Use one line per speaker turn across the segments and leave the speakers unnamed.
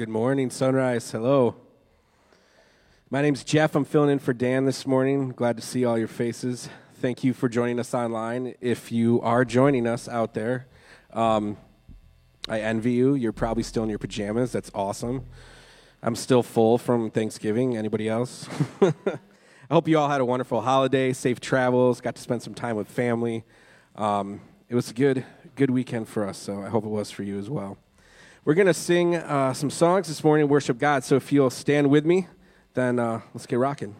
Good morning, Sunrise. Hello. My name's Jeff. I'm filling in for Dan this morning. Glad to see all your faces. Thank you for joining us online. If you are joining us out there, um, I envy you. You're probably still in your pajamas. That's awesome. I'm still full from Thanksgiving. Anybody else? I hope you all had a wonderful holiday, safe travels, got to spend some time with family. Um, it was a good, good weekend for us, so I hope it was for you as well. We're going to sing uh, some songs this morning, worship God. So if you'll stand with me, then uh, let's get rocking.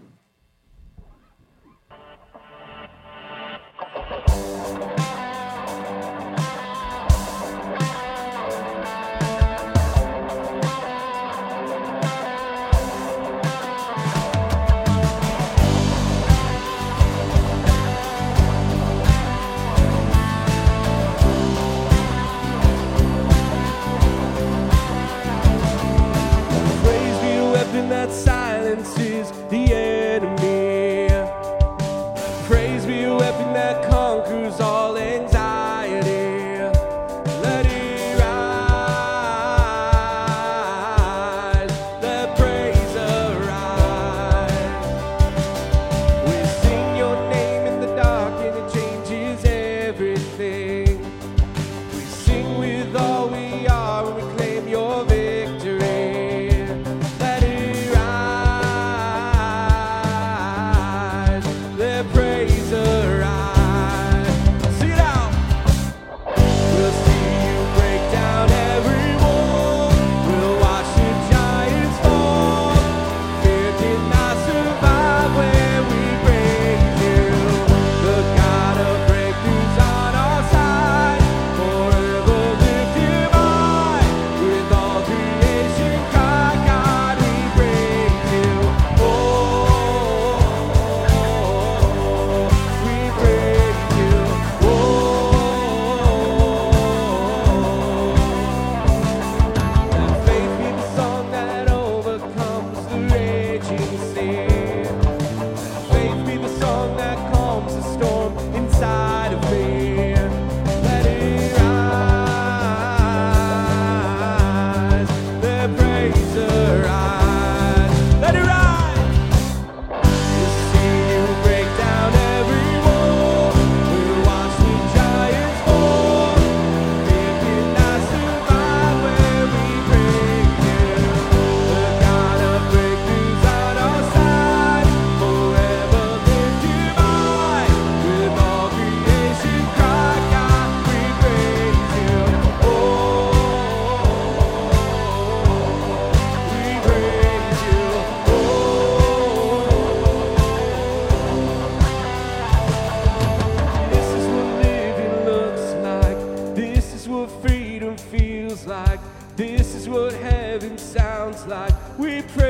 We pray.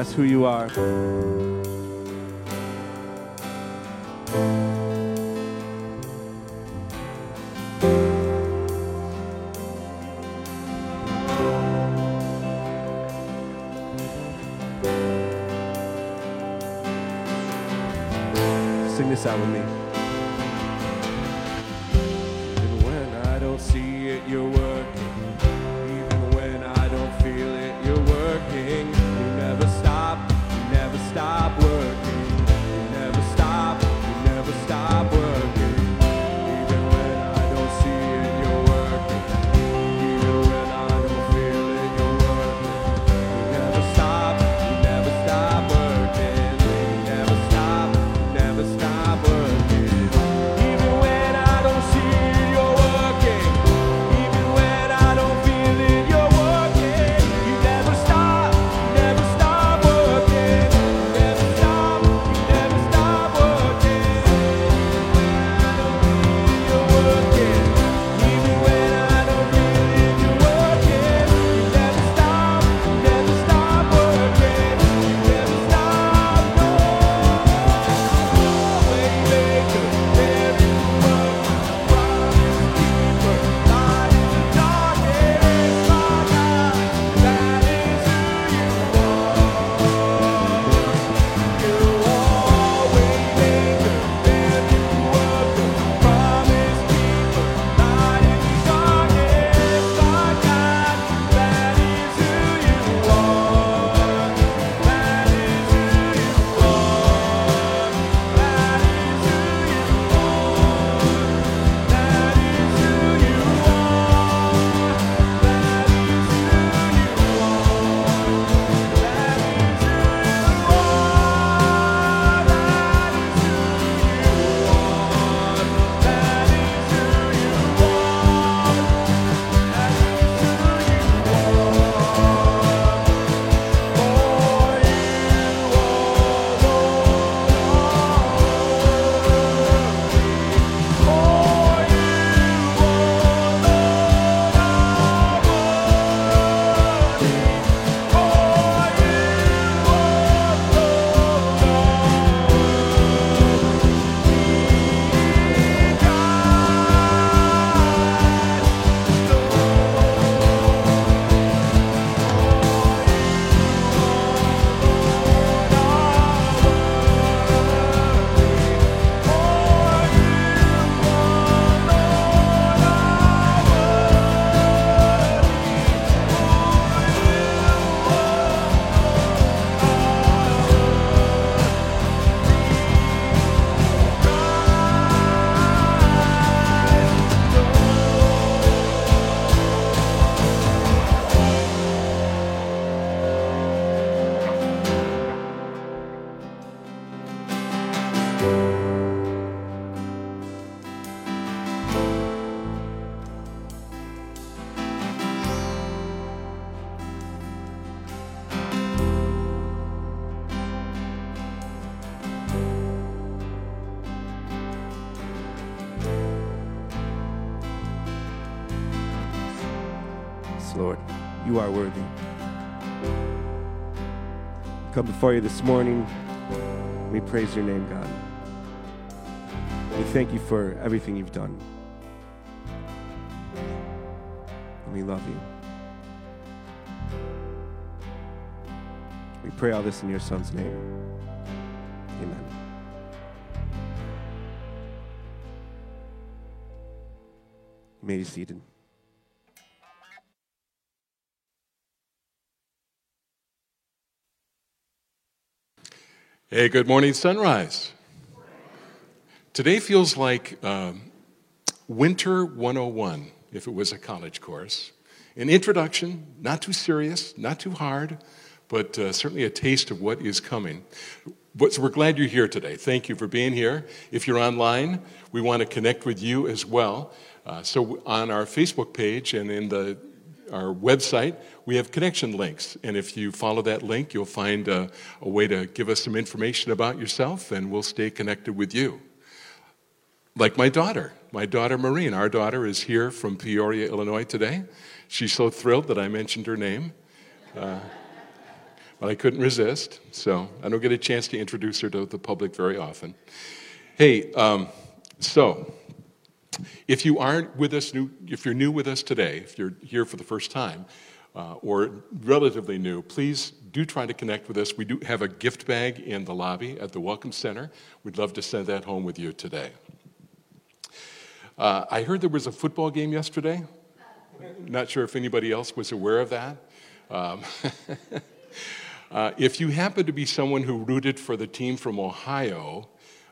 That's who you are. Sing this out with me. And when I don't see it, you're working. You are worthy. Come before you this morning. We praise your name, God. We thank you for everything you've done. And we love you. We pray all this in your Son's name. Amen. You may be seated.
Hey, good morning, sunrise. Today feels like um, Winter 101, if it was a college course. An introduction, not too serious, not too hard, but uh, certainly a taste of what is coming. But, so we're glad you're here today. Thank you for being here. If you're online, we want to connect with you as well. Uh, so on our Facebook page and in the our website, we have connection links. And if you follow that link, you'll find a, a, way to give us some information about yourself, and we'll stay connected with you. Like my daughter, my daughter Maureen. Our daughter is here from Peoria, Illinois today. She's so thrilled that I mentioned her name. Uh, but I couldn't resist, so I don't get a chance to introduce her to the public very often. Hey, um, so if you aren't with us, new, if you're new with us today, if you're here for the first time, uh, or relatively new, please do try to connect with us. We do have a gift bag in the lobby at the Welcome Center. We'd love to send that home with you today. Uh, I heard there was a football game yesterday. Not sure if anybody else was aware of that. Um, uh, if you happen to be someone who rooted for the team from Ohio,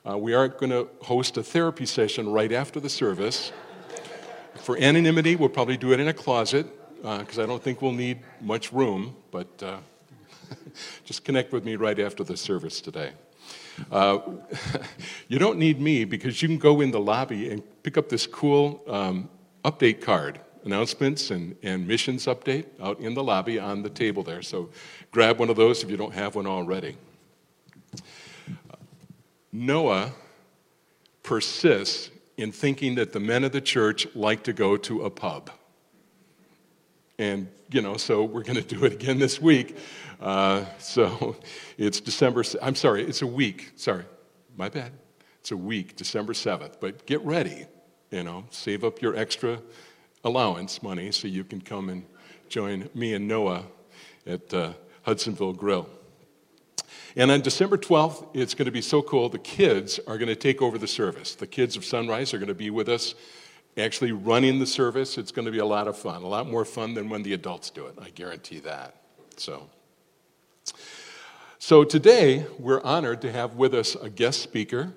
uh, we are going to host a therapy session right after the service. For anonymity, we'll probably do it in a closet because uh, I don't think we'll need much room, but uh, just connect with me right after the service today. Uh, you don't need me because you can go in the lobby and pick up this cool um, update card announcements and, and missions update out in the lobby on the table there. So grab one of those if you don't have one already. Noah persists in thinking that the men of the church like to go to a pub. And, you know, so we're going to do it again this week. Uh, so it's December, I'm sorry, it's a week. Sorry, my bad. It's a week, December 7th. But get ready, you know, save up your extra allowance money so you can come and join me and Noah at uh, Hudsonville Grill. And on December 12th, it's going to be so cool. The kids are going to take over the service. The kids of Sunrise are going to be with us, actually running the service. It's going to be a lot of fun, a lot more fun than when the adults do it. I guarantee that. So, so today, we're honored to have with us a guest speaker.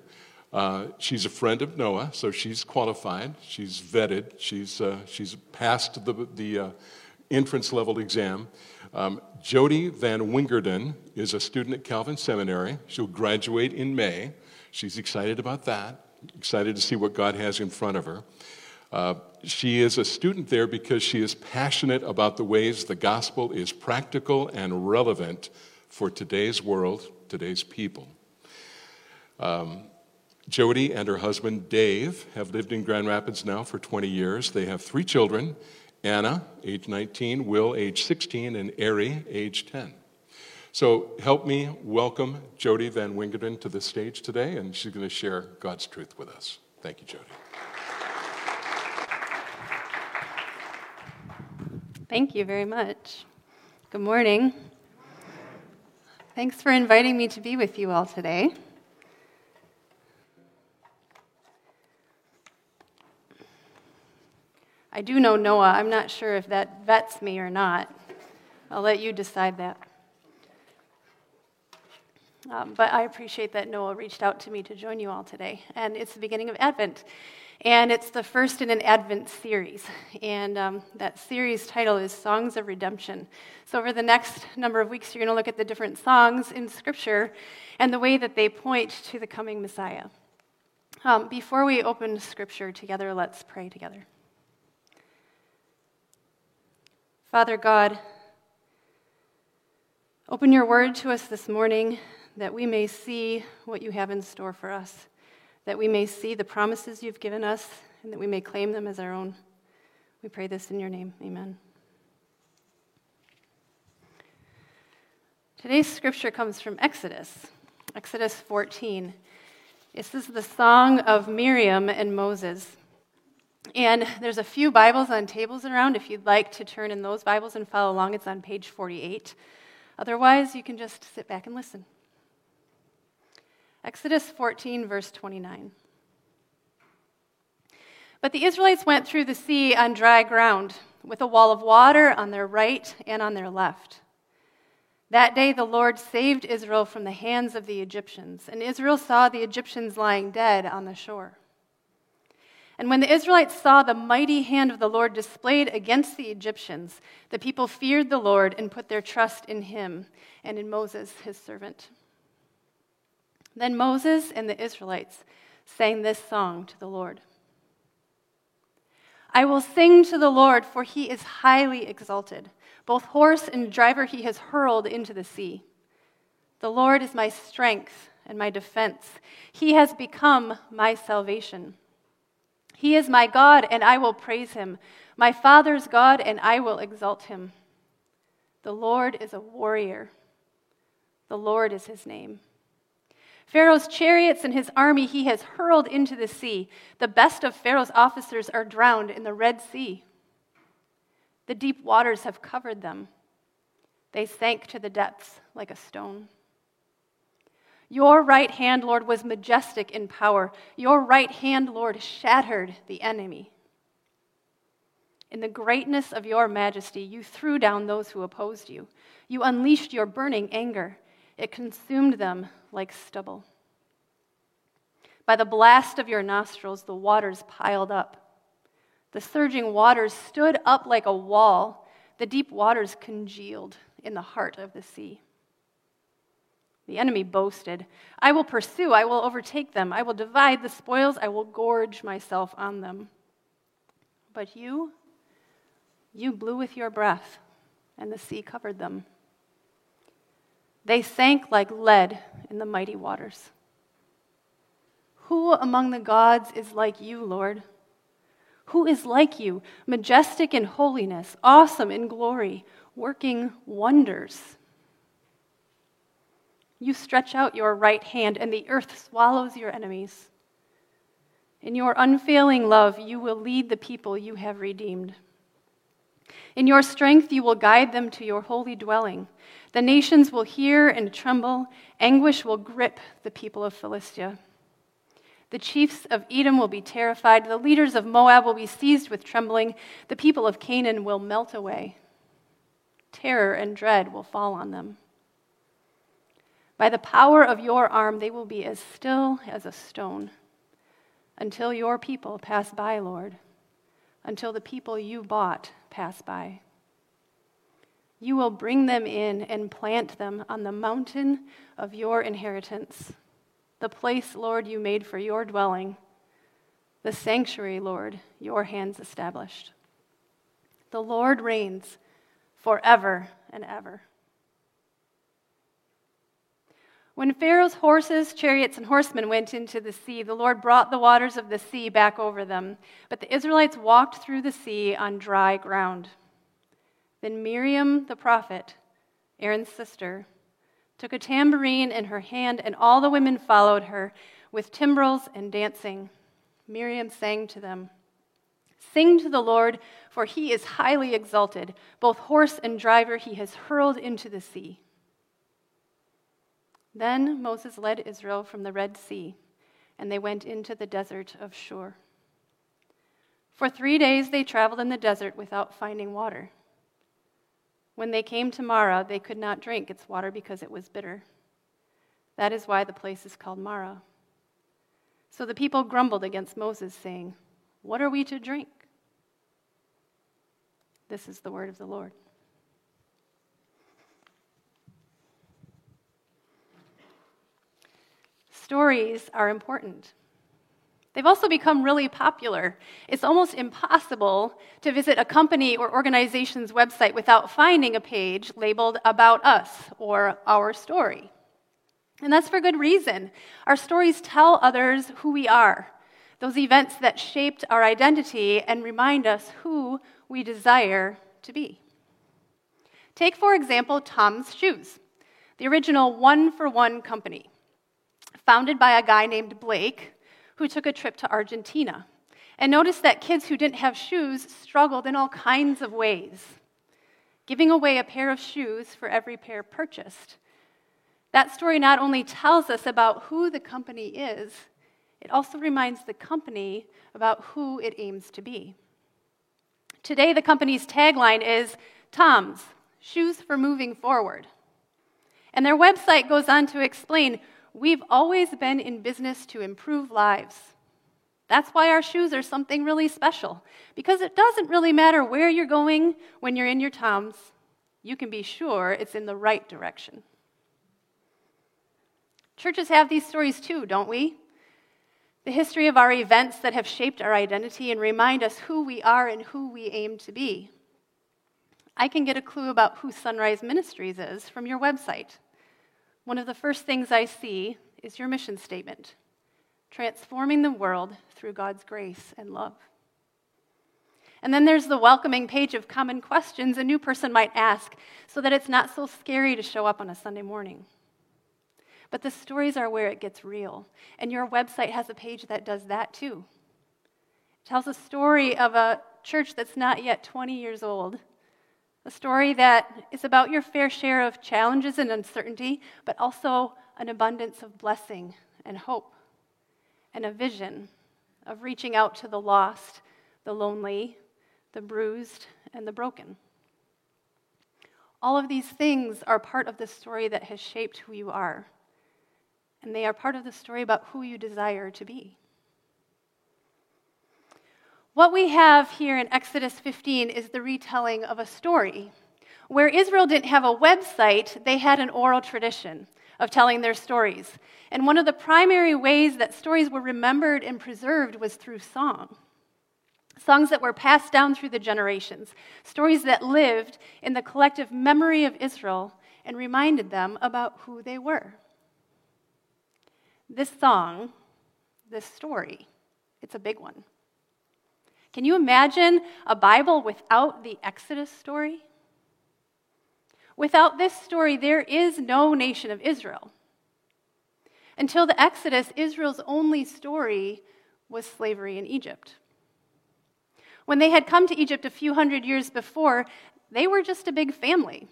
Uh, she's a friend of Noah, so she's qualified. She's vetted. She's, uh, she's passed the, the uh, entrance level exam. Um, Jody Van Wingerden is a student at Calvin Seminary. She'll graduate in May. She's excited about that, excited to see what God has in front of her. Uh, she is a student there because she is passionate about the ways the gospel is practical and relevant for today's world, today's people. Um, Jody and her husband Dave have lived in Grand Rapids now for 20 years. They have three children Anna, age 19, Will, age 16, and Ari, age 10. So help me welcome Jody Van Wingerden to the stage today, and she's going to share God's truth with us. Thank you, Jody.
Thank you very much. Good morning. Thanks for inviting me to be with you all today. I do know Noah. I'm not sure if that vets me or not. I'll let you decide that. Um, but I appreciate that Noah reached out to me to join you all today. And it's the beginning of Advent. And it's the first in an Advent series. And um, that series title is Songs of Redemption. So, over the next number of weeks, you're going to look at the different songs in Scripture and the way that they point to the coming Messiah. Um, before we open Scripture together, let's pray together. Father God, open your word to us this morning that we may see what you have in store for us, that we may see the promises you've given us, and that we may claim them as our own. We pray this in your name. Amen. Today's scripture comes from Exodus, Exodus 14. This is the song of Miriam and Moses. And there's a few Bibles on tables around. If you'd like to turn in those Bibles and follow along, it's on page 48. Otherwise, you can just sit back and listen. Exodus 14, verse 29. But the Israelites went through the sea on dry ground, with a wall of water on their right and on their left. That day the Lord saved Israel from the hands of the Egyptians, and Israel saw the Egyptians lying dead on the shore. And when the Israelites saw the mighty hand of the Lord displayed against the Egyptians, the people feared the Lord and put their trust in him and in Moses, his servant. Then Moses and the Israelites sang this song to the Lord I will sing to the Lord, for he is highly exalted. Both horse and driver he has hurled into the sea. The Lord is my strength and my defense. He has become my salvation. He is my God, and I will praise him, my Father's God, and I will exalt him. The Lord is a warrior. The Lord is his name. Pharaoh's chariots and his army he has hurled into the sea. The best of Pharaoh's officers are drowned in the Red Sea. The deep waters have covered them. They sank to the depths like a stone. Your right hand, Lord, was majestic in power. Your right hand, Lord, shattered the enemy. In the greatness of your majesty, you threw down those who opposed you. You unleashed your burning anger, it consumed them like stubble. By the blast of your nostrils, the waters piled up. The surging waters stood up like a wall. The deep waters congealed in the heart of the sea. The enemy boasted, I will pursue, I will overtake them, I will divide the spoils, I will gorge myself on them. But you, you blew with your breath, and the sea covered them. They sank like lead in the mighty waters. Who among the gods is like you, Lord? Who is like you, majestic in holiness, awesome in glory, working wonders? You stretch out your right hand, and the earth swallows your enemies. In your unfailing love, you will lead the people you have redeemed. In your strength, you will guide them to your holy dwelling. The nations will hear and tremble. Anguish will grip the people of Philistia. The chiefs of Edom will be terrified. The leaders of Moab will be seized with trembling. The people of Canaan will melt away. Terror and dread will fall on them. By the power of your arm, they will be as still as a stone until your people pass by, Lord, until the people you bought pass by. You will bring them in and plant them on the mountain of your inheritance, the place, Lord, you made for your dwelling, the sanctuary, Lord, your hands established. The Lord reigns forever and ever. When Pharaoh's horses, chariots, and horsemen went into the sea, the Lord brought the waters of the sea back over them. But the Israelites walked through the sea on dry ground. Then Miriam the prophet, Aaron's sister, took a tambourine in her hand, and all the women followed her with timbrels and dancing. Miriam sang to them Sing to the Lord, for he is highly exalted. Both horse and driver he has hurled into the sea. Then Moses led Israel from the Red Sea, and they went into the desert of Shur. For three days they traveled in the desert without finding water. When they came to Marah, they could not drink its water because it was bitter. That is why the place is called Marah. So the people grumbled against Moses, saying, What are we to drink? This is the word of the Lord. Stories are important. They've also become really popular. It's almost impossible to visit a company or organization's website without finding a page labeled About Us or Our Story. And that's for good reason. Our stories tell others who we are, those events that shaped our identity and remind us who we desire to be. Take, for example, Tom's shoes. the original one for one company, founded by a guy named Blake who took a trip to Argentina and noticed that kids who didn't have shoes struggled in all kinds of ways, giving away a pair of shoes for every pair purchased. That story not only tells us about who the company is, it also reminds the company about who it aims to be. Today, the company's tagline is Tom's Shoes for Moving Forward. And their website goes on to explain we've always been in business to improve lives. That's why our shoes are something really special, because it doesn't really matter where you're going when you're in your Toms. You can be sure it's in the right direction. Churches have these stories too, don't we? The history of our events that have shaped our identity and remind us who we are and who we aim to be. I can get a clue about who Sunrise Ministries is from your website. One of the first things I see is your mission statement transforming the world through God's grace and love. And then there's the welcoming page of common questions a new person might ask so that it's not so scary to show up on a Sunday morning. But the stories are where it gets real. And your website has a page that does that too. It tells a story of a church that's not yet 20 years old, a story that is about your fair share of challenges and uncertainty, but also an abundance of blessing and hope, and a vision of reaching out to the lost, the lonely, the bruised, and the broken. All of these things are part of the story that has shaped who you are and they are part of the story about who you desire to be. What we have here in Exodus 15 is the retelling of a story. Where Israel didn't have a website, they had an oral tradition of telling their stories. And one of the primary ways that stories were remembered and preserved was through song. Songs that were passed down through the generations, stories that lived in the collective memory of Israel and reminded them about who they were this song, this story, it's a big one. Can you imagine a Bible without the Exodus story? Without this story, there is no nation of Israel. Until the Exodus, Israel's only story was slavery in Egypt. When they had come to Egypt a few hundred years before, they were just a big family.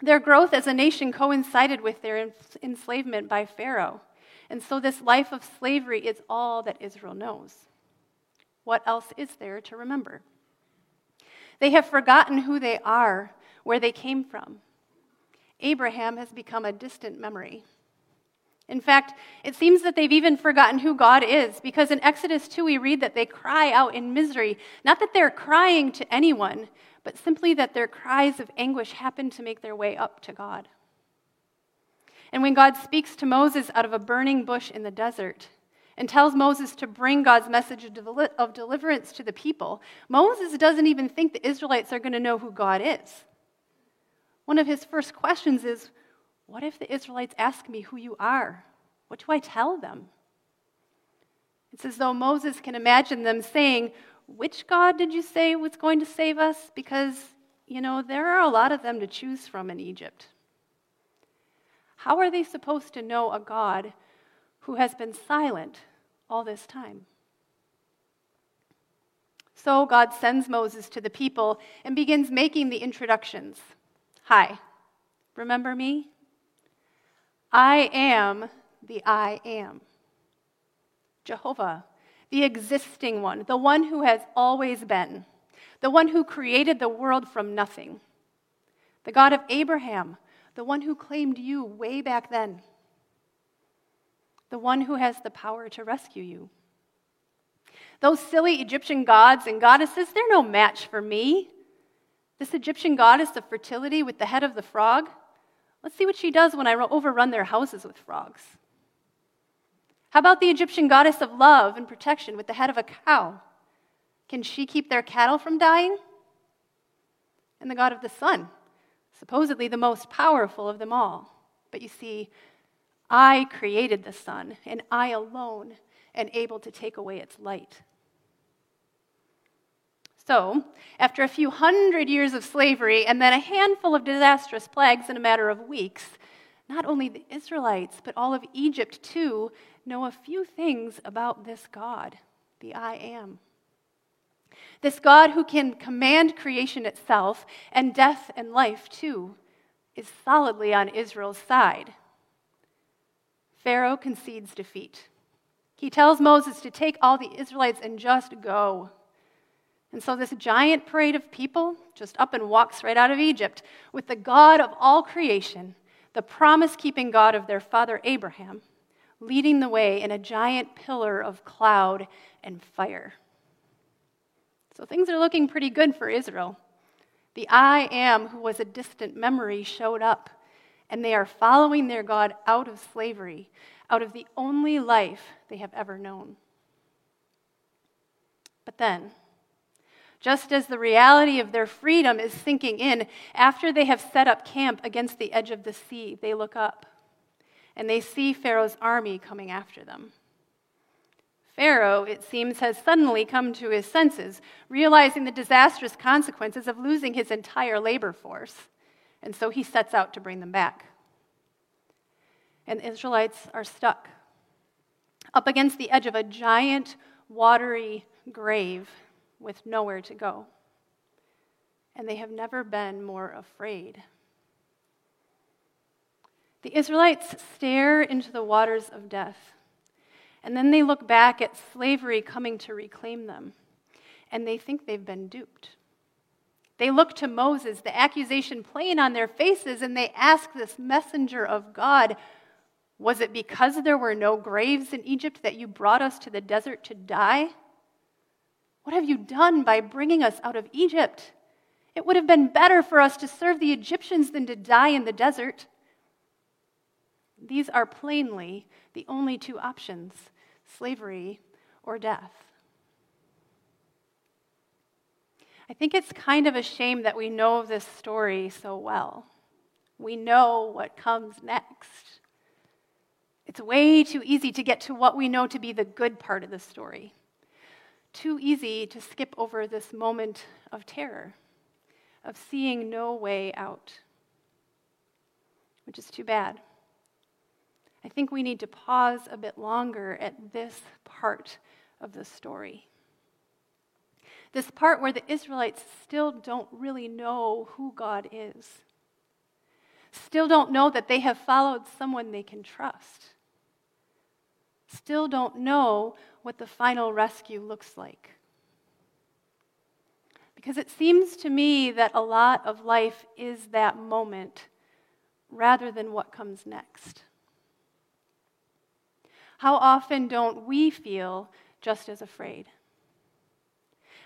Their growth as a nation coincided with their enslavement by Pharaoh. And so, this life of slavery is all that Israel knows. What else is there to remember? They have forgotten who they are, where they came from. Abraham has become a distant memory. In fact, it seems that they've even forgotten who God is, because in Exodus 2, we read that they cry out in misery. Not that they're crying to anyone, but simply that their cries of anguish happen to make their way up to God. And when God speaks to Moses out of a burning bush in the desert and tells Moses to bring God's message of deliverance to the people, Moses doesn't even think the Israelites are going to know who God is. One of his first questions is What if the Israelites ask me who you are? What do I tell them? It's as though Moses can imagine them saying, Which God did you say was going to save us? Because, you know, there are a lot of them to choose from in Egypt. How are they supposed to know a God who has been silent all this time? So God sends Moses to the people and begins making the introductions. Hi, remember me? I am the I am. Jehovah, the existing one, the one who has always been, the one who created the world from nothing, the God of Abraham, the one who claimed you way back then, the one who has the power to rescue you. Those silly Egyptian gods and goddesses, they're no match for me. This Egyptian goddess of fertility with the head of the frog, let's see what she does when I overrun their houses with frogs. How about the Egyptian goddess of love and protection with the head of a cow? Can she keep their cattle from dying? And the god of the sun, supposedly the most powerful of them all. But you see, I created the sun, and I alone am able to take away its light. So, after a few hundred years of slavery and then a handful of disastrous plagues in a matter of weeks, not only the Israelites, but all of Egypt too, know a few things about this God, the I am. This God who can command creation itself and death and life too is solidly on Israel's side. Pharaoh concedes defeat. He tells Moses to take all the Israelites and just go. And so this giant parade of people just up and walks right out of Egypt with the God of all creation, the promise keeping God of their father Abraham, leading the way in a giant pillar of cloud and fire. So things are looking pretty good for Israel. The I am, who was a distant memory, showed up, and they are following their God out of slavery, out of the only life they have ever known. But then, just as the reality of their freedom is sinking in, after they have set up camp against the edge of the sea, they look up and they see Pharaoh's army coming after them. Pharaoh, it seems, has suddenly come to his senses, realizing the disastrous consequences of losing his entire labor force. And so he sets out to bring them back. And the Israelites are stuck up against the edge of a giant, watery grave with nowhere to go. And they have never been more afraid. The Israelites stare into the waters of death and then they look back at slavery coming to reclaim them, and they think they've been duped. They look to Moses, the accusation plain on their faces, and they ask this messenger of God, Was it because there were no graves in Egypt that you brought us to the desert to die? What have you done by bringing us out of Egypt? It would have been better for us to serve the Egyptians than to die in the desert. These are plainly the only two options slavery or death. I think it's kind of a shame that we know this story so well. We know what comes next. It's way too easy to get to what we know to be the good part of the story. Too easy to skip over this moment of terror, of seeing no way out, which is too bad. I think we need to pause a bit longer at this part of the story. This part where the Israelites still don't really know who God is, still don't know that they have followed someone they can trust, still don't know what the final rescue looks like. Because it seems to me that a lot of life is that moment rather than what comes next. How often don't we feel just as afraid?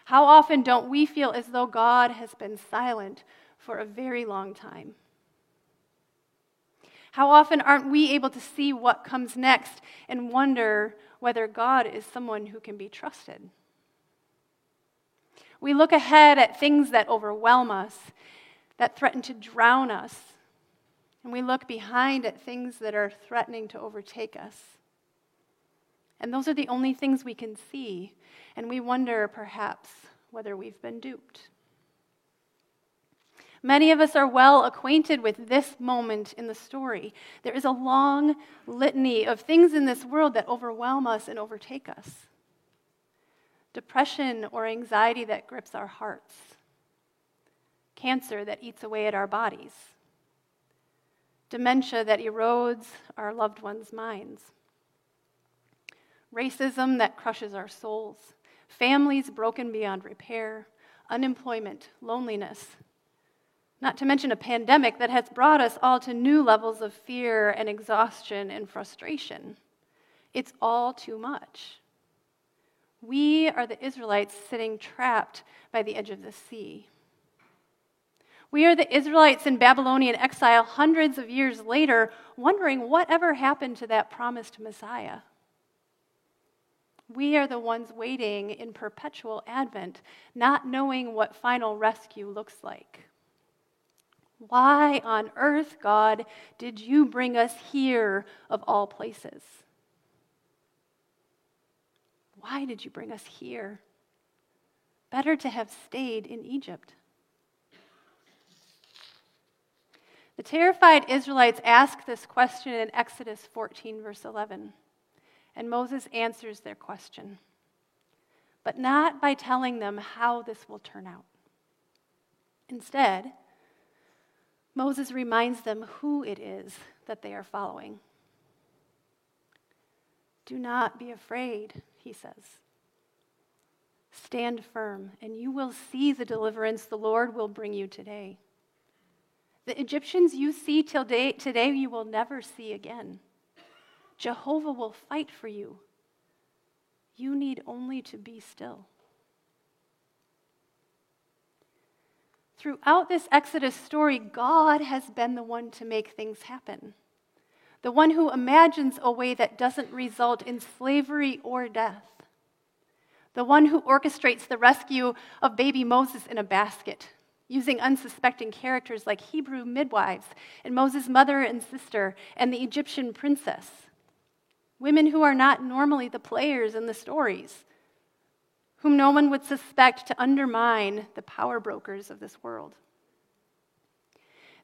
How often don't we feel as though God has been silent for a very long time? How often aren't we able to see what comes next and wonder whether God is someone who can be trusted? We look ahead at things that overwhelm us, that threaten to drown us, and we look behind at things that are threatening to overtake us. And those are the only things we can see. And we wonder, perhaps, whether we've been duped. Many of us are well acquainted with this moment in the story. There is a long litany of things in this world that overwhelm us and overtake us depression or anxiety that grips our hearts, cancer that eats away at our bodies, dementia that erodes our loved ones' minds racism that crushes our souls, families broken beyond repair, unemployment, loneliness. Not to mention a pandemic that has brought us all to new levels of fear and exhaustion and frustration. It's all too much. We are the Israelites sitting trapped by the edge of the sea. We are the Israelites in Babylonian exile hundreds of years later, wondering whatever happened to that promised Messiah. We are the ones waiting in perpetual Advent, not knowing what final rescue looks like. Why on earth, God, did you bring us here of all places? Why did you bring us here? Better to have stayed in Egypt. The terrified Israelites ask this question in Exodus 14, verse 11, and Moses answers their question, but not by telling them how this will turn out. Instead, Moses reminds them who it is that they are following. Do not be afraid, he says. Stand firm, and you will see the deliverance the Lord will bring you today. The Egyptians you see till day, today, you will never see again. Jehovah will fight for you. You need only to be still. Throughout this Exodus story, God has been the one to make things happen. The one who imagines a way that doesn't result in slavery or death. The one who orchestrates the rescue of baby Moses in a basket using unsuspecting characters like Hebrew midwives and Moses' mother and sister and the Egyptian princess. Women who are not normally the players in the stories, whom no one would suspect to undermine the power brokers of this world.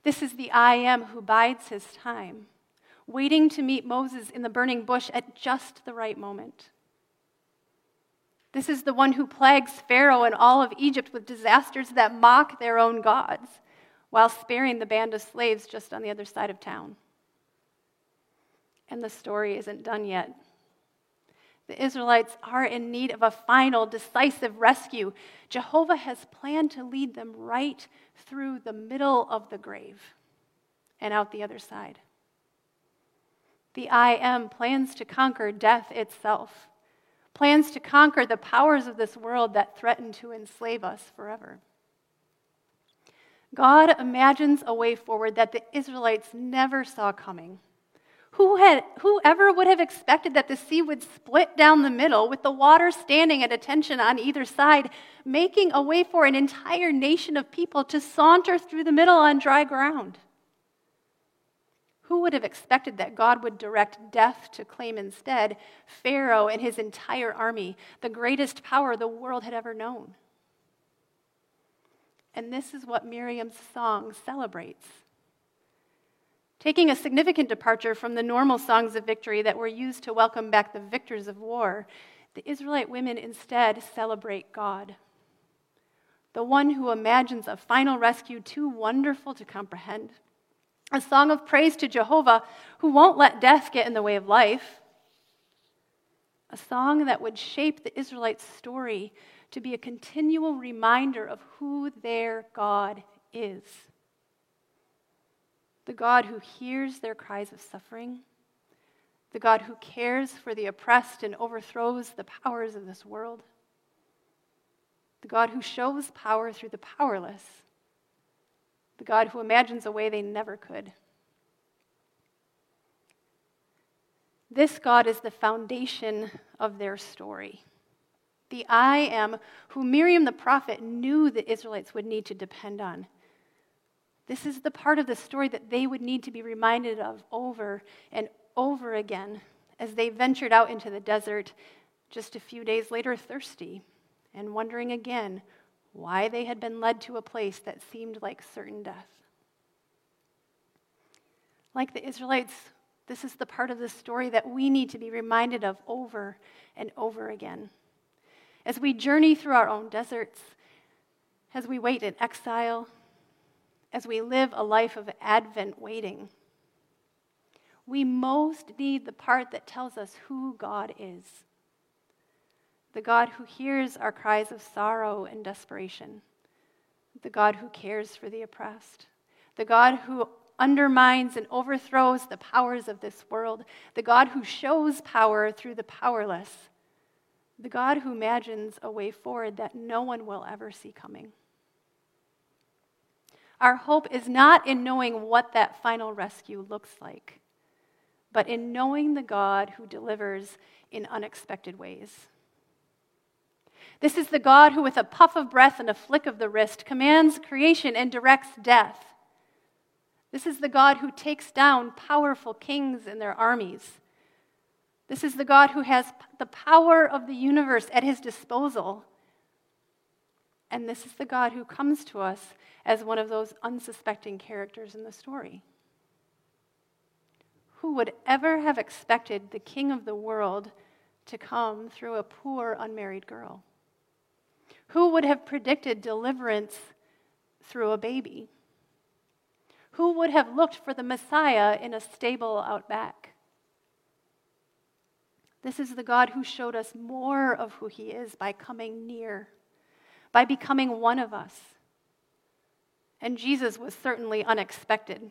This is the I am who bides his time, waiting to meet Moses in the burning bush at just the right moment. This is the one who plagues Pharaoh and all of Egypt with disasters that mock their own gods, while sparing the band of slaves just on the other side of town. And the story isn't done yet. The Israelites are in need of a final, decisive rescue. Jehovah has planned to lead them right through the middle of the grave and out the other side. The I am plans to conquer death itself plans to conquer the powers of this world that threaten to enslave us forever. God imagines a way forward that the Israelites never saw coming. Who had, whoever would have expected that the sea would split down the middle with the water standing at attention on either side, making a way for an entire nation of people to saunter through the middle on dry ground? Who would have expected that God would direct death to claim instead Pharaoh and his entire army, the greatest power the world had ever known? And this is what Miriam's song celebrates. Taking a significant departure from the normal songs of victory that were used to welcome back the victors of war, the Israelite women instead celebrate God, the one who imagines a final rescue too wonderful to comprehend. A song of praise to Jehovah who won't let death get in the way of life, a song that would shape the Israelites' story to be a continual reminder of who their God is. The God who hears their cries of suffering, the God who cares for the oppressed and overthrows the powers of this world, the God who shows power through the powerless the God who imagines a way they never could. This God is the foundation of their story. The I am who Miriam the prophet knew the Israelites would need to depend on. This is the part of the story that they would need to be reminded of over and over again as they ventured out into the desert just a few days later, thirsty and wondering again why they had been led to a place that seemed like certain death. Like the Israelites, this is the part of the story that we need to be reminded of over and over again. As we journey through our own deserts, as we wait in exile, as we live a life of Advent waiting, we most need the part that tells us who God is. The God who hears our cries of sorrow and desperation, the God who cares for the oppressed, the God who undermines and overthrows the powers of this world, the God who shows power through the powerless, the God who imagines a way forward that no one will ever see coming. Our hope is not in knowing what that final rescue looks like, but in knowing the God who delivers in unexpected ways. This is the God who, with a puff of breath and a flick of the wrist, commands creation and directs death. This is the God who takes down powerful kings and their armies. This is the God who has the power of the universe at his disposal. And this is the God who comes to us as one of those unsuspecting characters in the story. Who would ever have expected the king of the world to come through a poor unmarried girl? Who would have predicted deliverance through a baby? Who would have looked for the Messiah in a stable out back? This is the God who showed us more of who he is by coming near, by becoming one of us. And Jesus was certainly unexpected,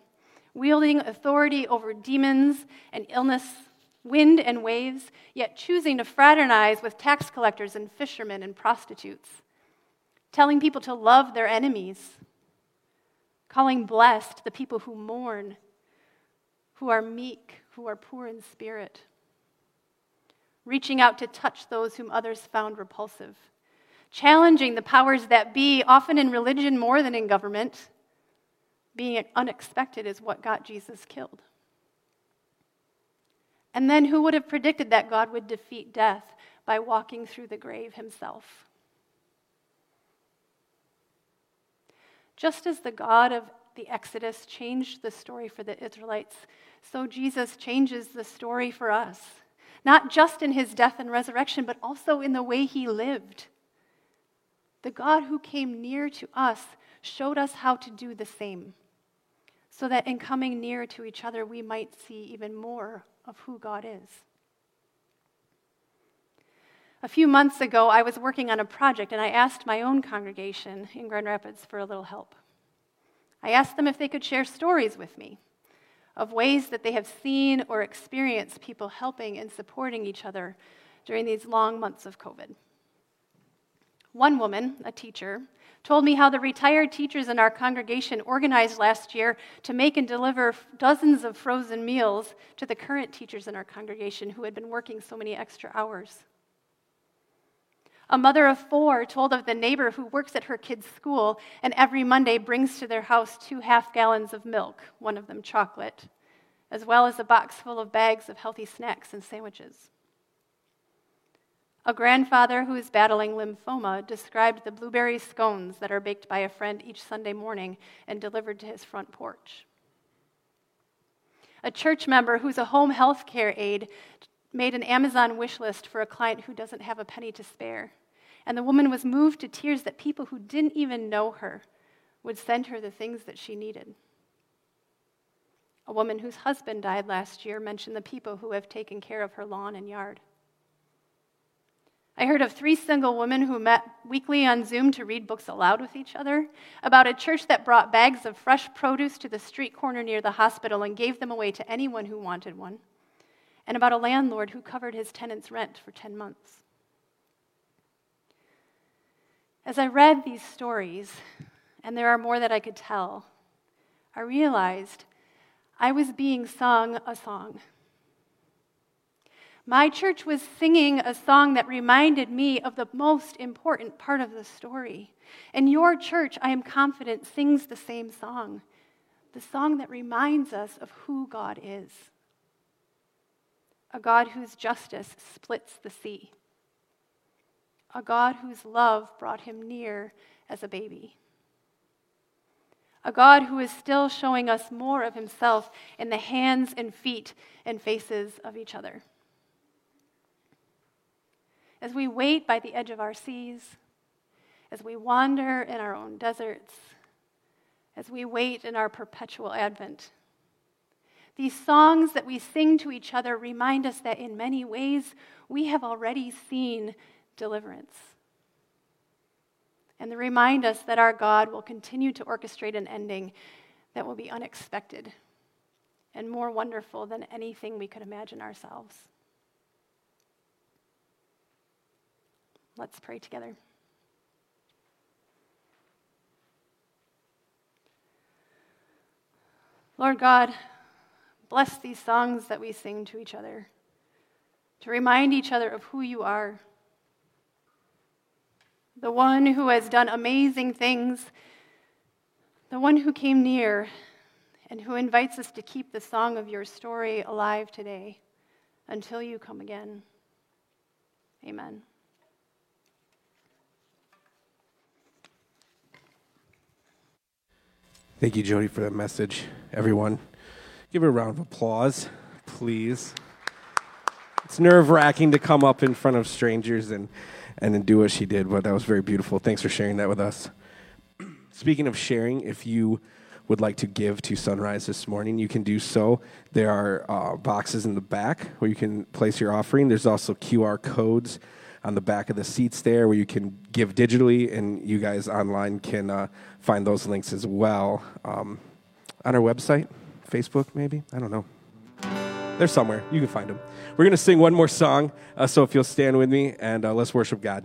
wielding authority over demons and illness, wind and waves, yet choosing to fraternize with tax collectors and fishermen and prostitutes, telling people to love their enemies, calling blessed the people who mourn, who are meek, who are poor in spirit reaching out to touch those whom others found repulsive, challenging the powers that be, often in religion more than in government. Being unexpected is what got Jesus killed. And then who would have predicted that God would defeat death by walking through the grave himself? Just as the God of the Exodus changed the story for the Israelites, so Jesus changes the story for us not just in his death and resurrection, but also in the way he lived. The God who came near to us showed us how to do the same, so that in coming near to each other, we might see even more of who God is. A few months ago, I was working on a project and I asked my own congregation in Grand Rapids for a little help. I asked them if they could share stories with me of ways that they have seen or experienced people helping and supporting each other during these long months of COVID. One woman, a teacher, told me how the retired teachers in our congregation organized last year to make and deliver dozens of frozen meals to the current teachers in our congregation who had been working so many extra hours. A mother of four told of the neighbor who works at her kid's school and every Monday brings to their house two half gallons of milk, one of them chocolate, as well as a box full of bags of healthy snacks and sandwiches. A grandfather who is battling lymphoma described the blueberry scones that are baked by a friend each Sunday morning and delivered to his front porch. A church member who's a home health care aide made an Amazon wish list for a client who doesn't have a penny to spare. And the woman was moved to tears that people who didn't even know her would send her the things that she needed. A woman whose husband died last year mentioned the people who have taken care of her lawn and yard. I heard of three single women who met weekly on Zoom to read books aloud with each other, about a church that brought bags of fresh produce to the street corner near the hospital and gave them away to anyone who wanted one and about a landlord who covered his tenant's rent for 10 months. As I read these stories, and there are more that I could tell, I realized I was being sung a song. My church was singing a song that reminded me of the most important part of the story. And your church, I am confident, sings the same song the song that reminds us of who God is a God whose justice splits the sea, a God whose love brought him near as a baby, a God who is still showing us more of himself in the hands and feet and faces of each other. As we wait by the edge of our seas, as we wander in our own deserts, as we wait in our perpetual advent, these songs that we sing to each other remind us that in many ways we have already seen deliverance. And they remind us that our God will continue to orchestrate an ending that will be unexpected and more wonderful than anything we could imagine ourselves. Let's pray together. Lord God, Bless these songs that we sing to each other, to remind each other of who you are. The one who has done amazing things, the one who came near, and who invites us to keep the song of your story alive today until you come again. Amen.
Thank you, Jody, for that message. Everyone, give her a round of applause, please. It's nerve wracking to come up in front of strangers and, and do what she did, but that was very beautiful. Thanks for sharing that with us. Speaking of sharing, if you would like to give to Sunrise this morning, you can do so. There are uh, boxes in the back where you can place your offering. There's also QR codes on the back of the seats there where you can give digitally, and you guys online can uh, find those links as well um, on our website, Facebook, maybe. I don't know. They're somewhere. You can find them. We're going to sing one more song, uh, so if you'll stand with me and uh, let's worship God.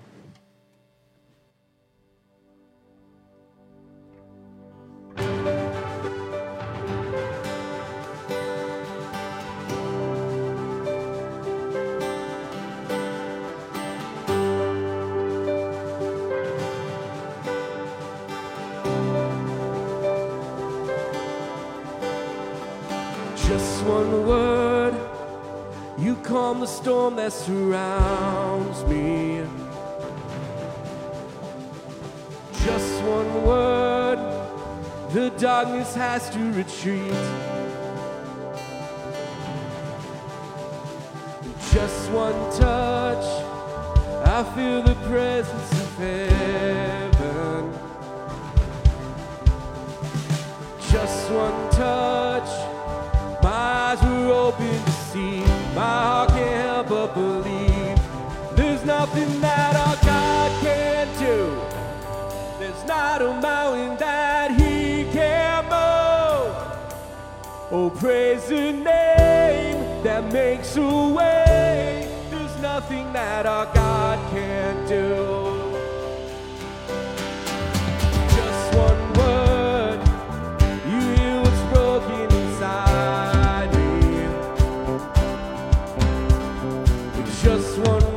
just one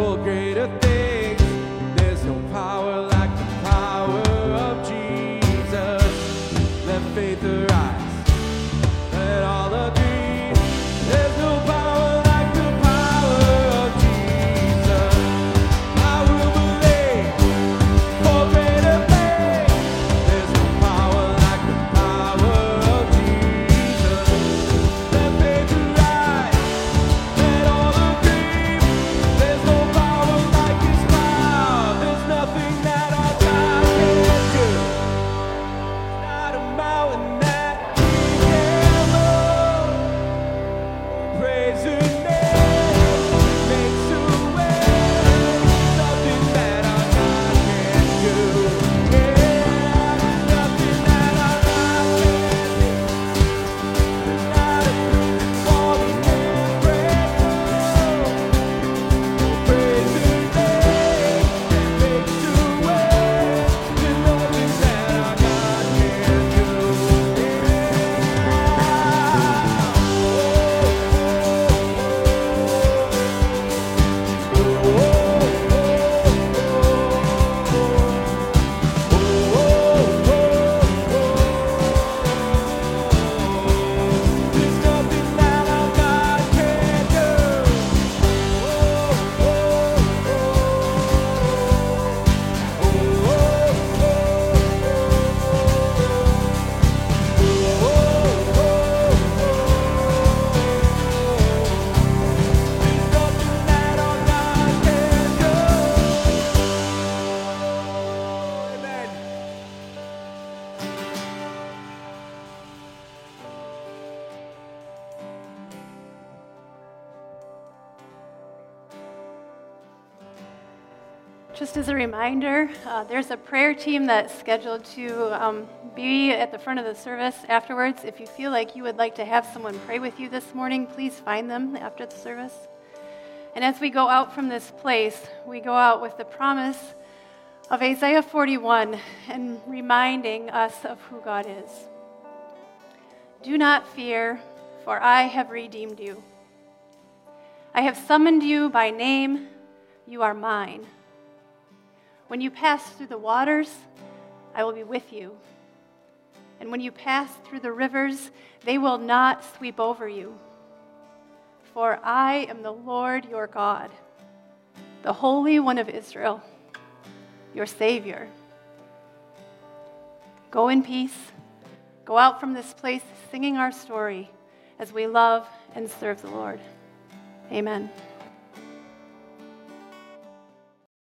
full grace. Reminder, uh, there's a prayer team that's scheduled to um, be at the front of the service afterwards. If you feel like you would like to have someone pray with you this morning, please find them after the service. And as we go out from this place, we go out with the promise of Isaiah 41 and reminding us of who God is. Do not fear, for I have redeemed you. I have summoned you by name, you are mine. When you pass through the waters, I will be with you. And when you pass through the rivers, they will not sweep over you. For I am the Lord your God, the Holy One of Israel, your Savior. Go in peace. Go out from this place singing our story as we love and serve the Lord. Amen.